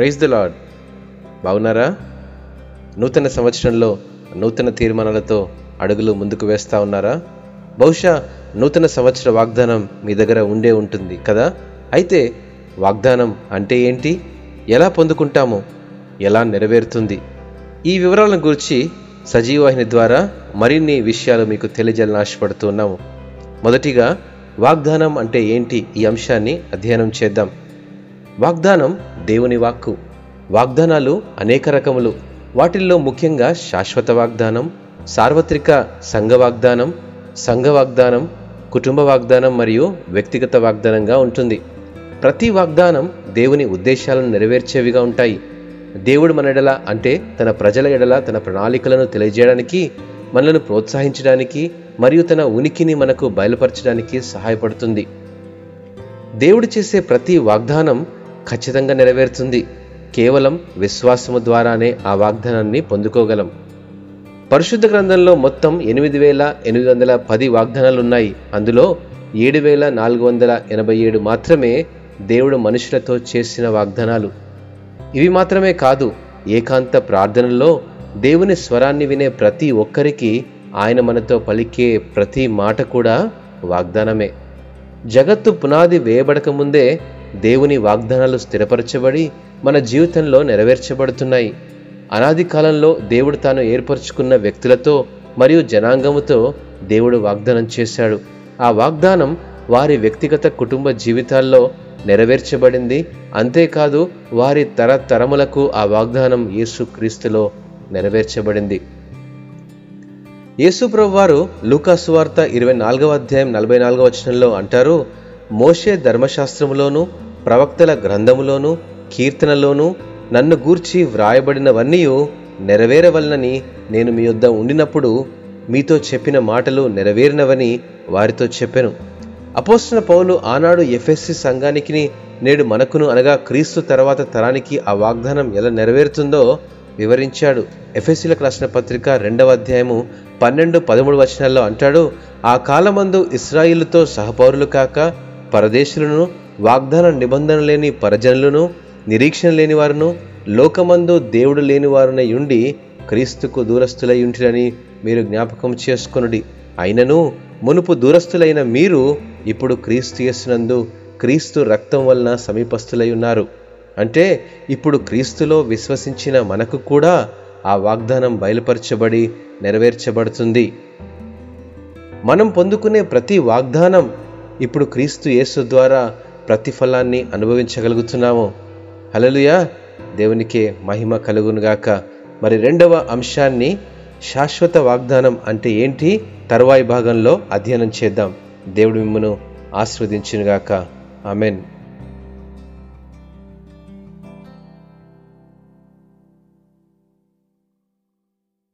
Praise the lord బాగున్నారా? నూతన సంవత్సరంలో నూతన తీర్మానాలతో అడుగులు ముందుకు వేస్తూ ఉన్నారా? బహుశా నూతన సంవత్సర వాగ్దానం మీ దగ్గర ఉండే ఉంటుంది కదా? అయితే వాగ్దానం అంటే ఏంటి? ఎలా పొందుకుంటాము? ఎలా నెరవేరుతుంది? ఈ వివరాలను గురించి సజీవాహిని ద్వారా మరిన్ని విషయాలు మీకు తెలియజేయాలని ఆశపడుతున్నాము మొదటిగా వాగ్దానం అంటే ఏంటి? ఈ అంశాన్ని అధ్యయనం చేద్దాం. వాగ్దానం దేవుని వాక్కు. వాగ్దానాలు అనేక రకములు. వాటిల్లో ముఖ్యంగా శాశ్వత వాగ్దానం సార్వత్రిక సంఘ వాగ్దానం సంఘ వాగ్దానం కుటుంబ వాగ్దానం మరియు వ్యక్తిగత వాగ్దానంగా ఉంటుంది. ప్రతి వాగ్దానం దేవుని ఉద్దేశాలను నెరవేర్చేవిగా ఉంటాయి. దేవుడు మన ఎడల అంటే తన ప్రజల ఎడల తన ప్రణాళికలను తెలియజేయడానికి మనలను ప్రోత్సహించడానికి మరియు తన ఉనికిని మనకు బయలుపరచడానికి సహాయపడుతుంది. దేవుడు చేసే ప్రతి వాగ్దానం ఖచ్చితంగా నెరవేరుతుంది. కేవలం విశ్వాసము ద్వారానే ఆ వాగ్దానాన్ని పొందుకోగలం. పరిశుద్ధ గ్రంథంలో మొత్తం ఎనిమిది వేల ఎనిమిది వందల పది వాగ్దానాలు ఉన్నాయి అందులో ఏడు వేల నాలుగు వందల ఎనభై ఏడు మాత్రమే దేవుడు మనుషులతో చేసిన వాగ్దానాలు. ఇవి మాత్రమే కాదు ఏకాంత ప్రార్థనలో దేవుని స్వరాన్ని వినే ప్రతి ఒక్కరికి ఆయన మనతో పలికే ప్రతి మాట కూడా వాగ్దానమే. జగత్తు పునాది వేయబడక ముందే దేవుని వాగ్దానాలు స్థిరపరచబడి మన జీవితంలో నెరవేర్చబడుతున్నాయి. అనాది కాలంలో దేవుడు తాను ఏర్పరచుకున్న వ్యక్తులతో మరియు జనాంగముతో దేవుడు వాగ్దానం చేశాడు. ఆ వాగ్దానం వారి వ్యక్తిగత కుటుంబ జీవితాల్లో నెరవేర్చబడింది. అంతేకాదు వారి తరతరములకు ఆ వాగ్దానం యేసు క్రీస్తులో నెరవేర్చబడింది. యేసు వారు లూకాసు వార్త ఇరవై నాలుగవ అధ్యాయం నలభై నాలుగవ వచనంలో అంటారు మోషే ధర్మశాస్త్రములోను ప్రవక్తల గ్రంథములోను కీర్తనలోను నన్ను గూర్చి వ్రాయబడినవన్నీ నెరవేరవలనని నేను మీ యొద్ద ఉండినప్పుడు మీతో చెప్పిన మాటలు నెరవేరినవని వారితో చెప్పాను. అపోస్తున్న పౌలు ఆనాడు ఎఫ్ఎస్సి సంఘానికి నేడు మనకును అనగా క్రీస్తు తర్వాత తరానికి ఆ వాగ్దానం ఎలా నెరవేరుతుందో వివరించాడు. ఎఫ్ఎస్సీలకు రాసిన పత్రిక రెండవ అధ్యాయము పన్నెండు పదమూడు వచనాల్లో అంటాడు ఆ కాలమందు ఇస్రాయిల్తో సహపౌరులు కాక పరదేశులను వాగ్దాన నిబంధన లేని పరజనులను నిరీక్షణ లేని వారును లోకమందు దేవుడు లేని వారునై ఉండి క్రీస్తుకు దూరస్తులై ఉంటిరని మీరు జ్ఞాపకం చేసుకొనుడి. అయినను మునుపు దూరస్తులైన మీరు ఇప్పుడు క్రీస్తు చేసినందు క్రీస్తు రక్తం వలన సమీపస్తులై ఉన్నారు. అంటే ఇప్పుడు క్రీస్తులో విశ్వసించిన మనకు కూడా ఆ వాగ్దానం బయలుపరచబడి నెరవేర్చబడుతుంది. మనం పొందుకునే ప్రతి వాగ్దానం ఇప్పుడు క్రీస్తు యేసు ద్వారా ప్రతిఫలాన్ని అనుభవించగలుగుతున్నాము. హలలుయా దేవునికే మహిమ కలుగునుగాక మరి రెండవ అంశాన్ని శాశ్వత వాగ్దానం అంటే ఏంటి? తర్వాయి భాగంలో అధ్యయనం చేద్దాం. దేవుడు మిమ్మను ఆస్వాదించినగాక ఆమెన్.